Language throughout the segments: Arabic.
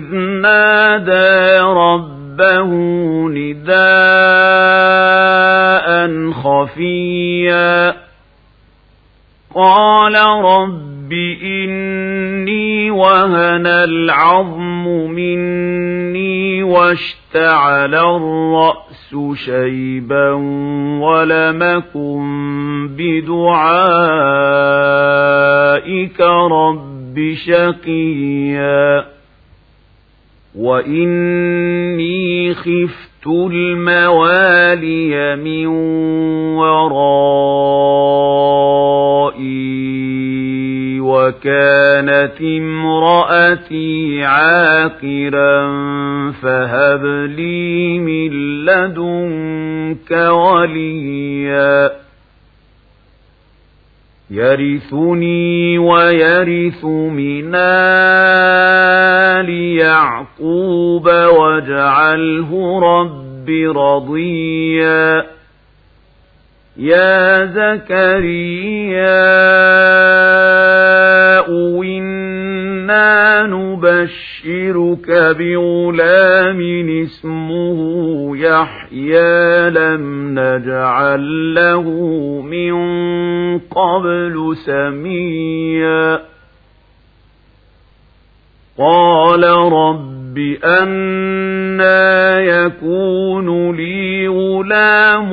إذ نادى ربه نداء خفيا قال رب إني وهن العظم مني واشتعل الرأس شيبا ولمكن بدعائك رب شقيا وإني خفت الموالي من ورائي وكانت امرأتي عاقرا فهب لي من لدنك وليا يرثني ويرث من آل يعقوب واجعله رب رضيا. يا زكريا نبشرك بغلام اسمه يحيى لم نجعل له من قبل سميا. قال رب أنا يكون لي غلام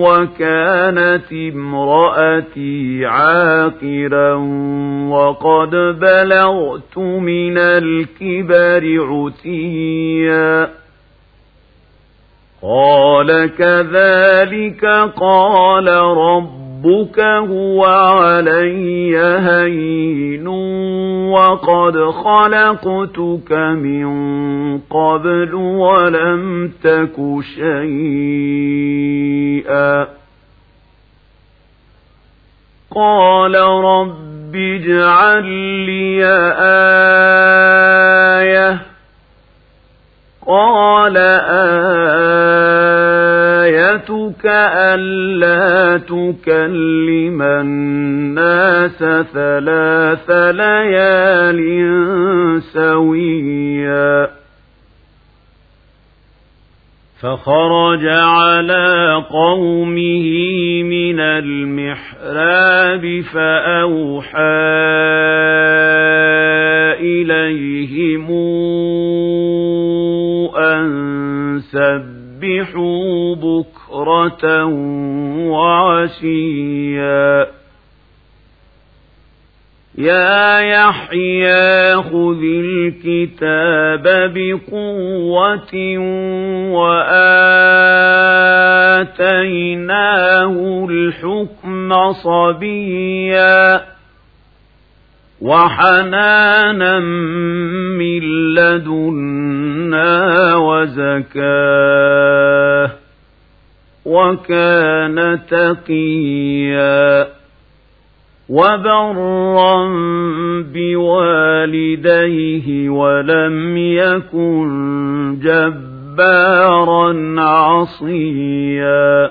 وكانت امرأتي عاقرا وقد بلغت من الكبر عتيا. قال كذلك قال ربك هو علي هين وقد خلقتك من قبل ولم تك شيئا. قال رب اجعل لي آية. قال آيتك ألا تكلم الناس ثلاث ليال سويا. فخرج على قومه من المحراب فأوحى إليهم أن سبحوا بكرة وعشيا يا يحيى خذ الكتاب بقوة وآتيناه الحكم صبيا وحنانا من لدنا وزكاة وكان تقيا وبرا بوالديه ولم يكن جبارا عصيا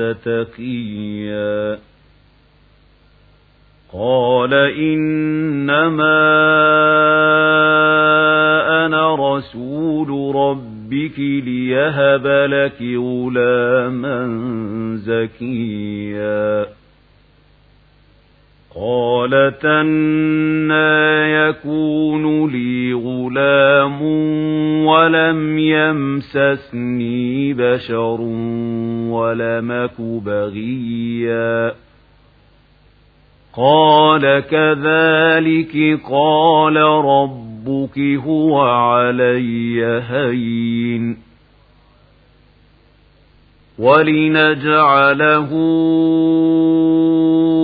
تقيا قال إنما أنا رسول ربك ليهب لك غلاما زكيا. قالت أنا يكون لي غلام ولم يمسسني بشر ولمك بغيا قال كذلك قال ربك هو علي هين ولنجعله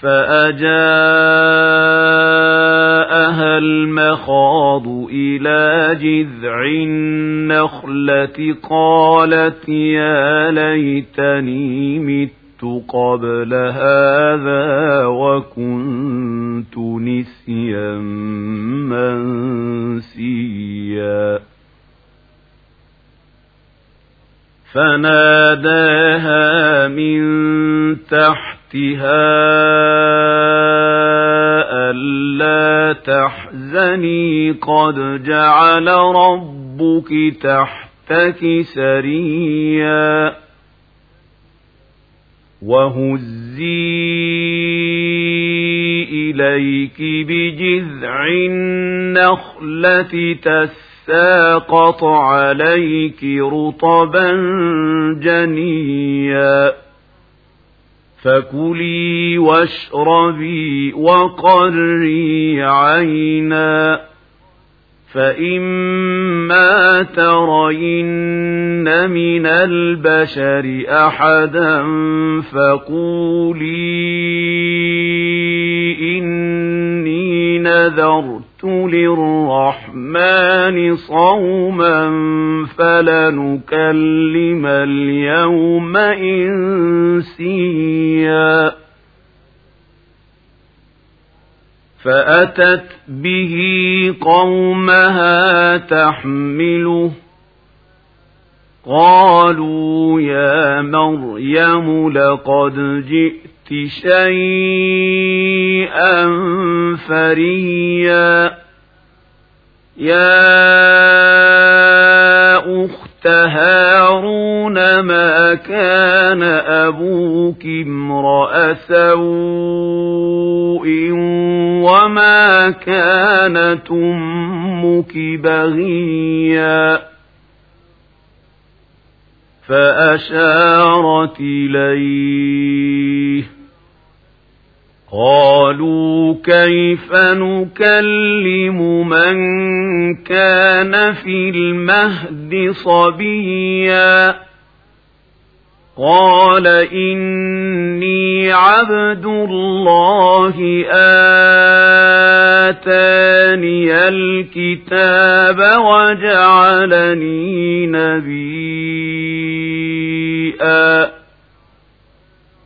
فأجاءها المخاض إلى جذع النخلة قالت يا ليتني مت قبل هذا وكنت نسيا منسيا. فناداها من تحتها ألا تحزني قد جعل ربك تحتك سريا وهزي إليك بجذع النخلة تساقط عليك رطبا جنيا فكلي واشربي وقري عينا فإما ترين من البشر أحدا فقولي إني نذرت للرحمن صوما فلنكلم اليوم إنسيا فأتت به قومها تحمله قالوا يا مريم لقد جئت شيئا فريا. يا أخت هارون ما كان أبوك امرأ سوء؟ وما كانت أمك بغيا؟ فأشارت إليه. قالوا كيف نكلم من كان في المهد صبيا قال إني عبد الله آتاني الكتاب وجعلني نبيا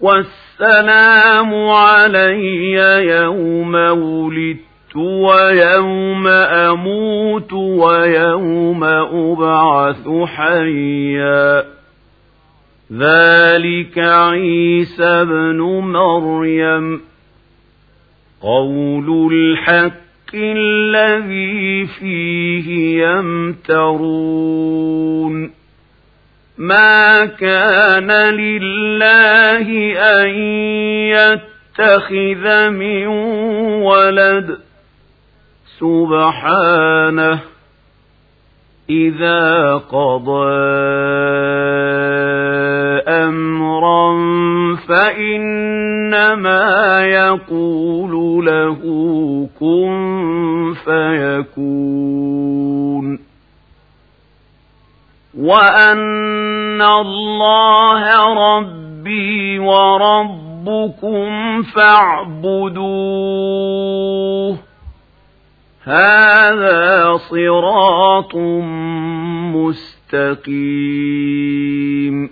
والسلام علي يوم ولدت ويوم أموت ويوم أبعث حيا. ذلك عيسى بن مريم. قول الحق الذي فيه يمترون. ما كان لله أن يتخذ من ولد. سبحانه إذا قضى أمرا فإنما يقول له كن فيكون. وأن الله ربي وربكم فاعبدوه هذا صراط مستقيم.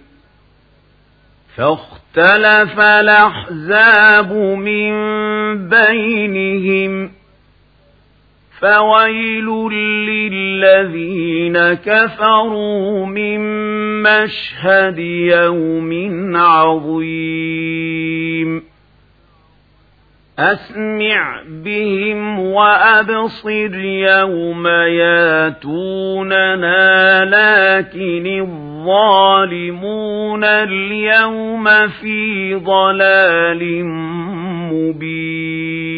فاختلف الأحزاب من بينهم فويل للذين كفروا من مشهد يوم عظيم أسمع بهم وأبصر يوم ياتوننا لكن الظالمون اليوم في ضلال مبين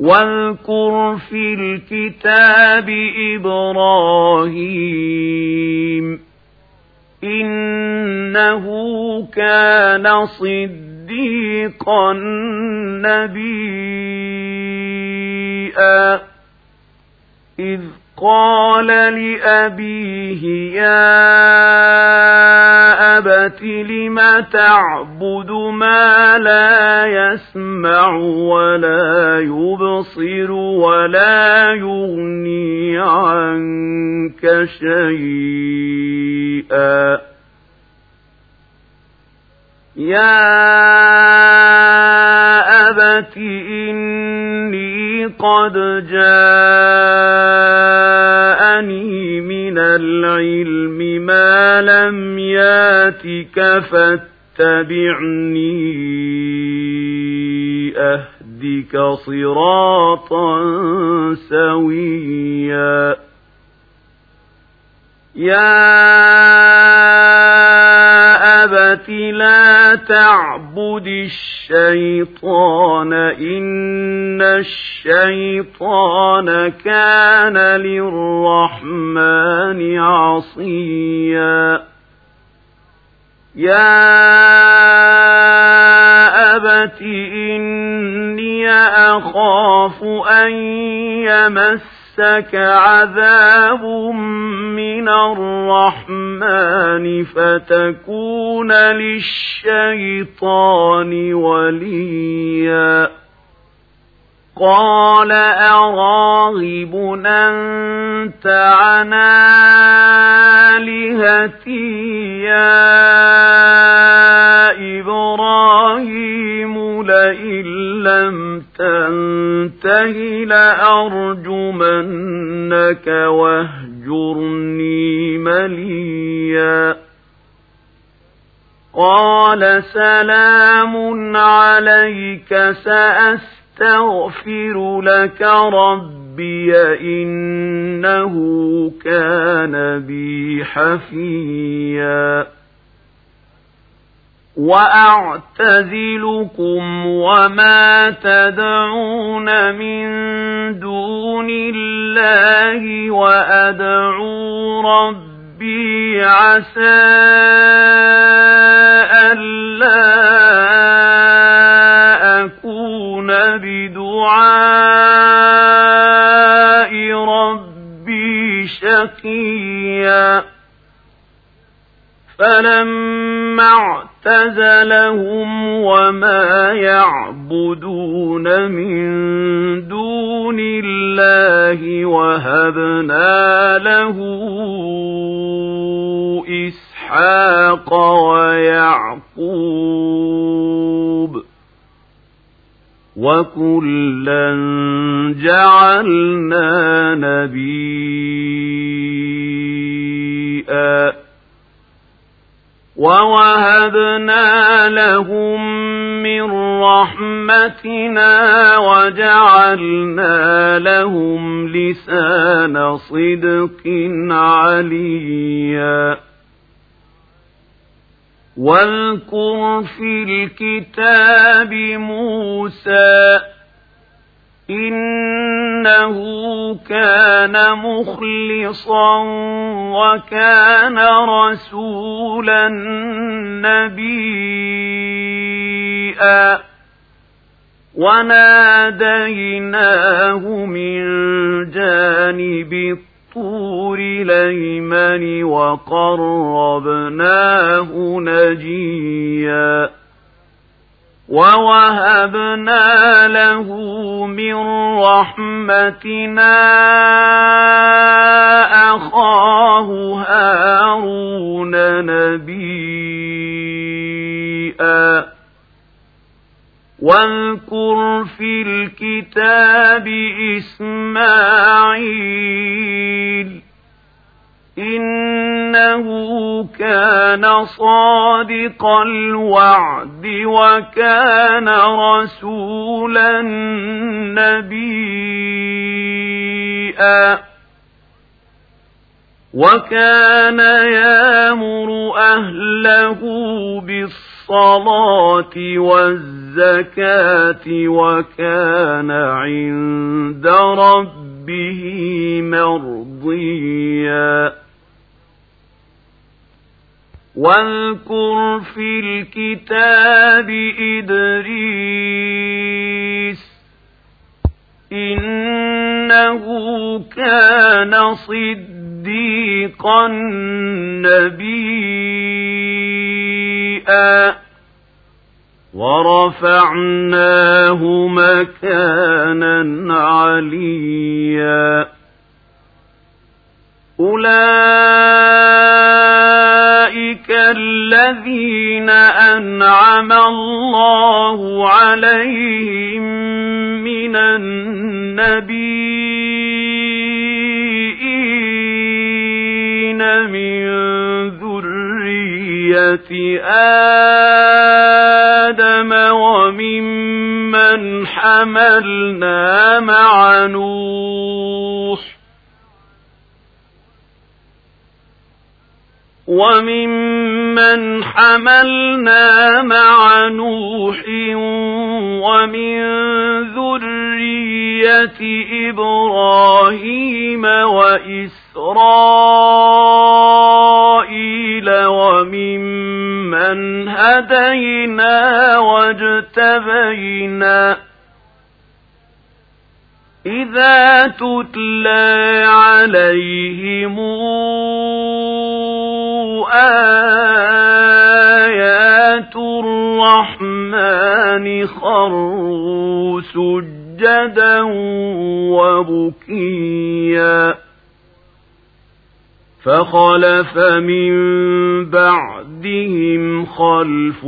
واذكر في الكتاب إبراهيم إنه كان صديقا نبيا إذ قال لأبيه يا أبت لم تعبد ما لا يسمع ولا يبصر ولا يغني عنك شيئا؟ يا أبت قد جاءني من العلم ما لم ياتك فاتبعني أهدك صراطا سويا يا أبت لا تعبد الشيطان إن الشيطان كان للرحمن عصيا يا أبت إني أخاف أن يمس مسك عذاب من الرحمن فتكون للشيطان وليا. قال أراغب أنت عن آلهتي يا إبراهيم لئن لم تنته لأرجمنك واهجرني مليا قال سلام عليك سأستغفر لك ربي إنه كان بي حفيا. وأعتزلكم وما تدعون من دون الله وأدعو ربي عسى ألا ربي شقيا. فلما واعتزلهم وما يعبدون من دون الله وهبنا له إسحاق ويعقوب وكلا جعلنا نبيئا ووهبنا لهم من رحمتنا وجعلنا لهم لسان صدق عليا واذكر في الكتاب موسى إنه كان مخلصا وكان رسولا نبيا. وناديناه من جانب الطور ليمن وقربناه نجيا ووهبنا له من رحمتنا أخاه هارون نبيئا واذكر في الكتاب إسماعيل إنه كان صادق الوعد وكان رسولا نبيئا وكان يامر أهله بالصلاة والزكاة وكان عند ربه مرضيا. واذكر في الكتاب إدريس إنه كان صديقا ورفعناه مكانا عليا أولئك الذين أنعم الله عليهم من النبيين من ذرية آدم نوح وممن حملنا مع نوح ومن ذرية إبراهيم وإسرائيل وممن هدينا واجتبينا إذا تتلى عليهم آيات الرحمن خروا سجدا وبكيا فخلف من بعدهم خلف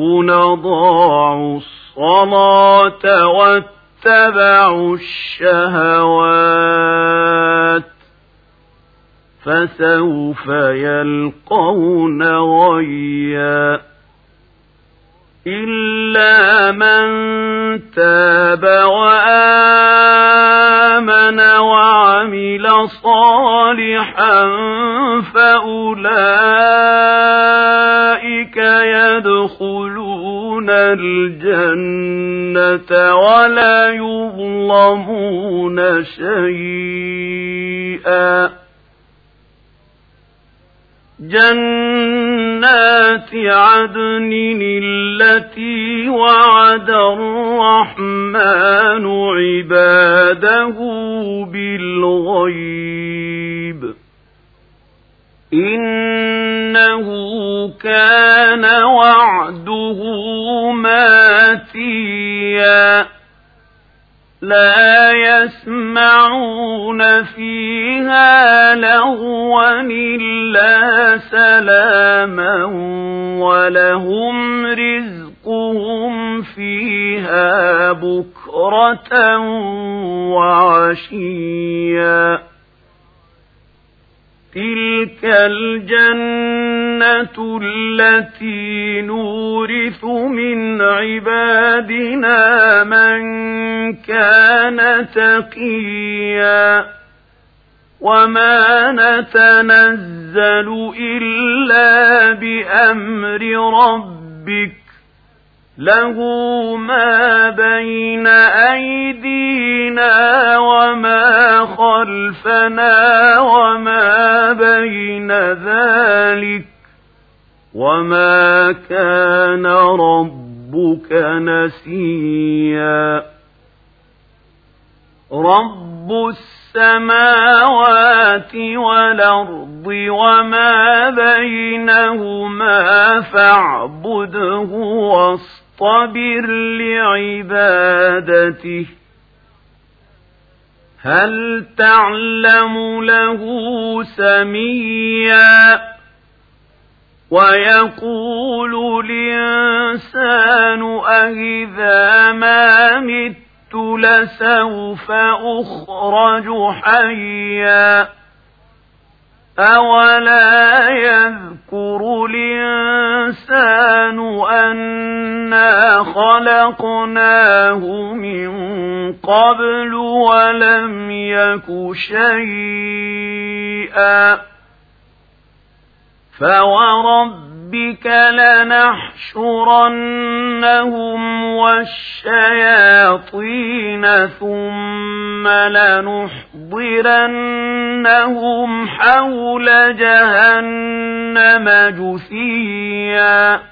ضاعوا الصلاة واتبعوا الشهوات فسوف يلقون غيا إلا من تاب وآمن وعمل صالحا فأولئك يدخلون الجنة ولا يظلمون شيئا. جنات عدن التي وعد الرحمن عباده بالغيب. إنه كان وعد وعده ماتيا لا يسمعون فيها لغوا إلا سلاما ولهم رزقهم فيها بكرة وعشيا تلك الجنة التي نورث من عبادنا من كان تقيا وما نتنزل إلا بأمر ربك له ما بين أيدينا وما خلفنا وما بين ذلك وما كان ربك نسيا. رب السماوات والأرض وما بينهما فاعبده واصطفى. واصطبر لعبادته. هل تعلم له سميا؟ ويقول الإنسان أهذا ما مت لسوف أخرج حيا. أولا يذكر الإنسان أنا خلقناه من قبل ولم يك شيئا. فورب ربك لنحشرنهم والشياطين ثم لنحضرنهم حول جهنم جثيا.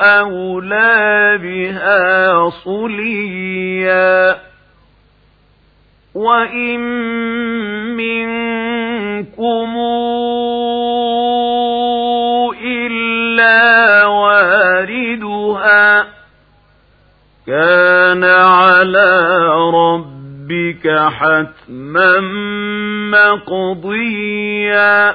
أولى بها صليا. وإن منكم إلا واردها كان على ربك حتما مقضيا.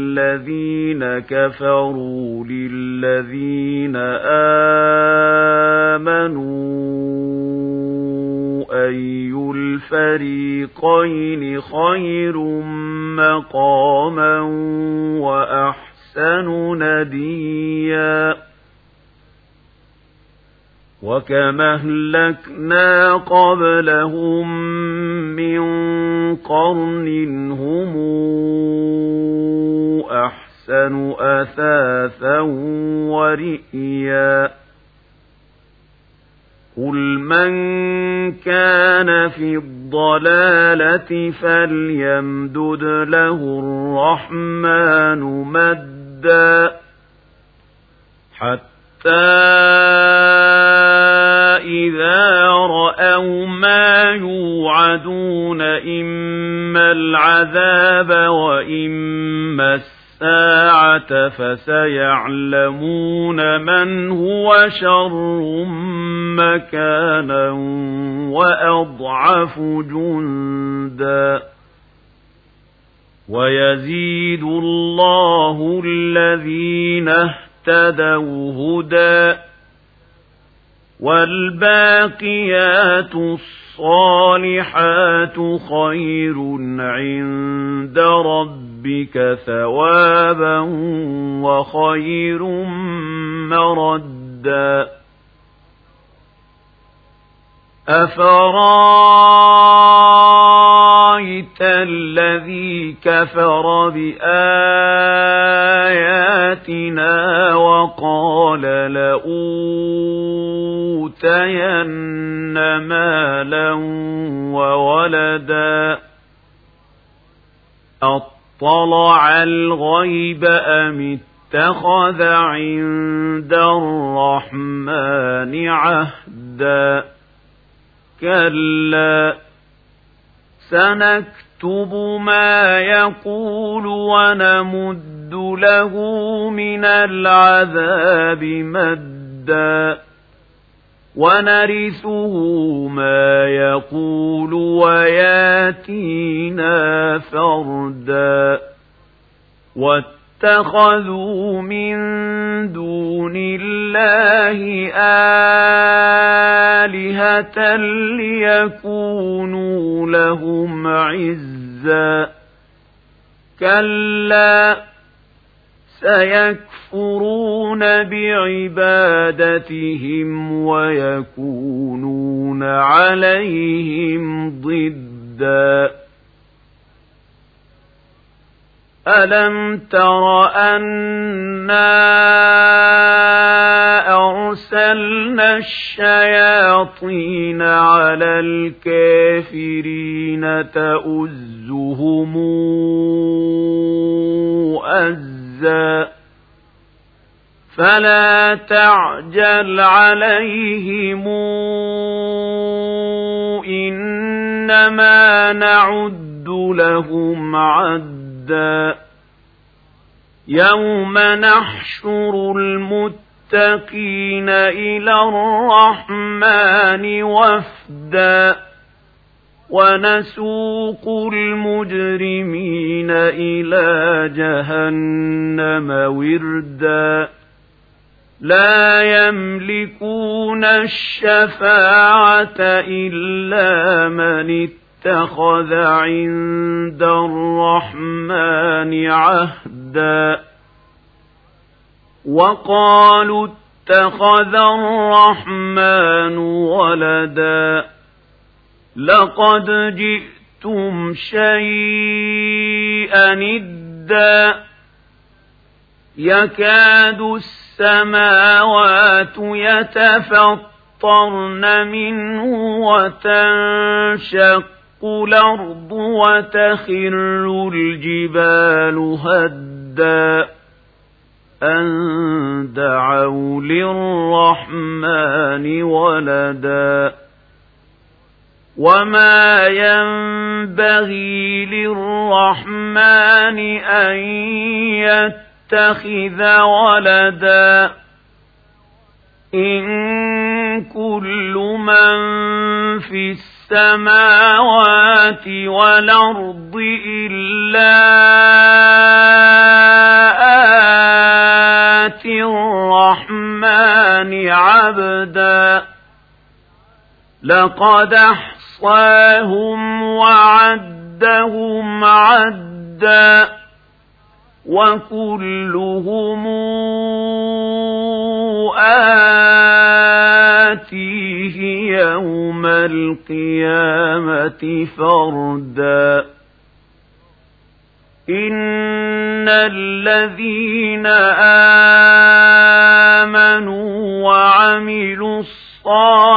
كفروا للذين آمنوا أي الفريقين خير مقاما وأحسن نديا وكما أهلكنا قبلهم من قرن هم أحسن أثاثا ورئيا. قل من كان في الضلالة فليمدد له الرحمن مدا. حتى إذا رأوا ما يوعدون إما العذاب وإما الساعة فسيعلمون من هو شر مكانا وأضعف جندا. ويزيد الله الذين اهتدوا هدى. والباقيات الصالحات خير عند ربك ثوابا وخير مردا. أفرأيت الذي كفر بآياتنا وقال لأوتين مالا وولدا؟ أطلع الغيب أم اتخذ عند الرحمن عهدا؟ كلا سنكتب ما يقول ونمد له من العذاب مدا. ونرثه ما يقول وياتينا فردا. اتخذوا من دون الله آلهة ليكونوا لهم عزا. كلا سيكفرون بعبادتهم ويكونون عليهم ضدًا. ألم تر أنا أرسلنا الشياطين على الكافرين تؤزهم فلا تعجل عليهم إنما نعد لهم عدا يوم نحشر المتقين إلى الرحمن وفدا ونسوق المجرمين إلى جهنم وردا. لا يملكون الشفاعة إلا من اتخذ عند الرحمن عهدا. وقالوا اتخذ الرحمن ولدا. لقد جئتم شيئا ادا يكاد السماوات يتفطرن منه وتنشق الأرض وتخر الجبال هدا أن دعوا للرحمن ولدا وما ينبغي للرحمن أن يتخذ ولدا إن كل من في السماوات والأرض إلا آتي الرحمن عبدا لقد أحصاهم وعدهم عدا وكلهم آتيه يوم القيامة فردا إن الذين آمنوا وعملوا الصالحات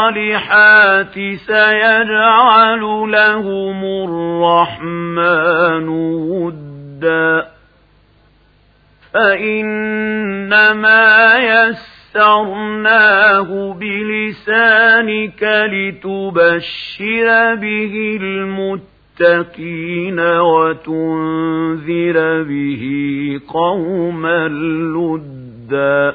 سيجعل لهم الرحمن ودا فإنما يسر يسرناه بلسانك لتبشر به المتقين وتنذر به قوما لدا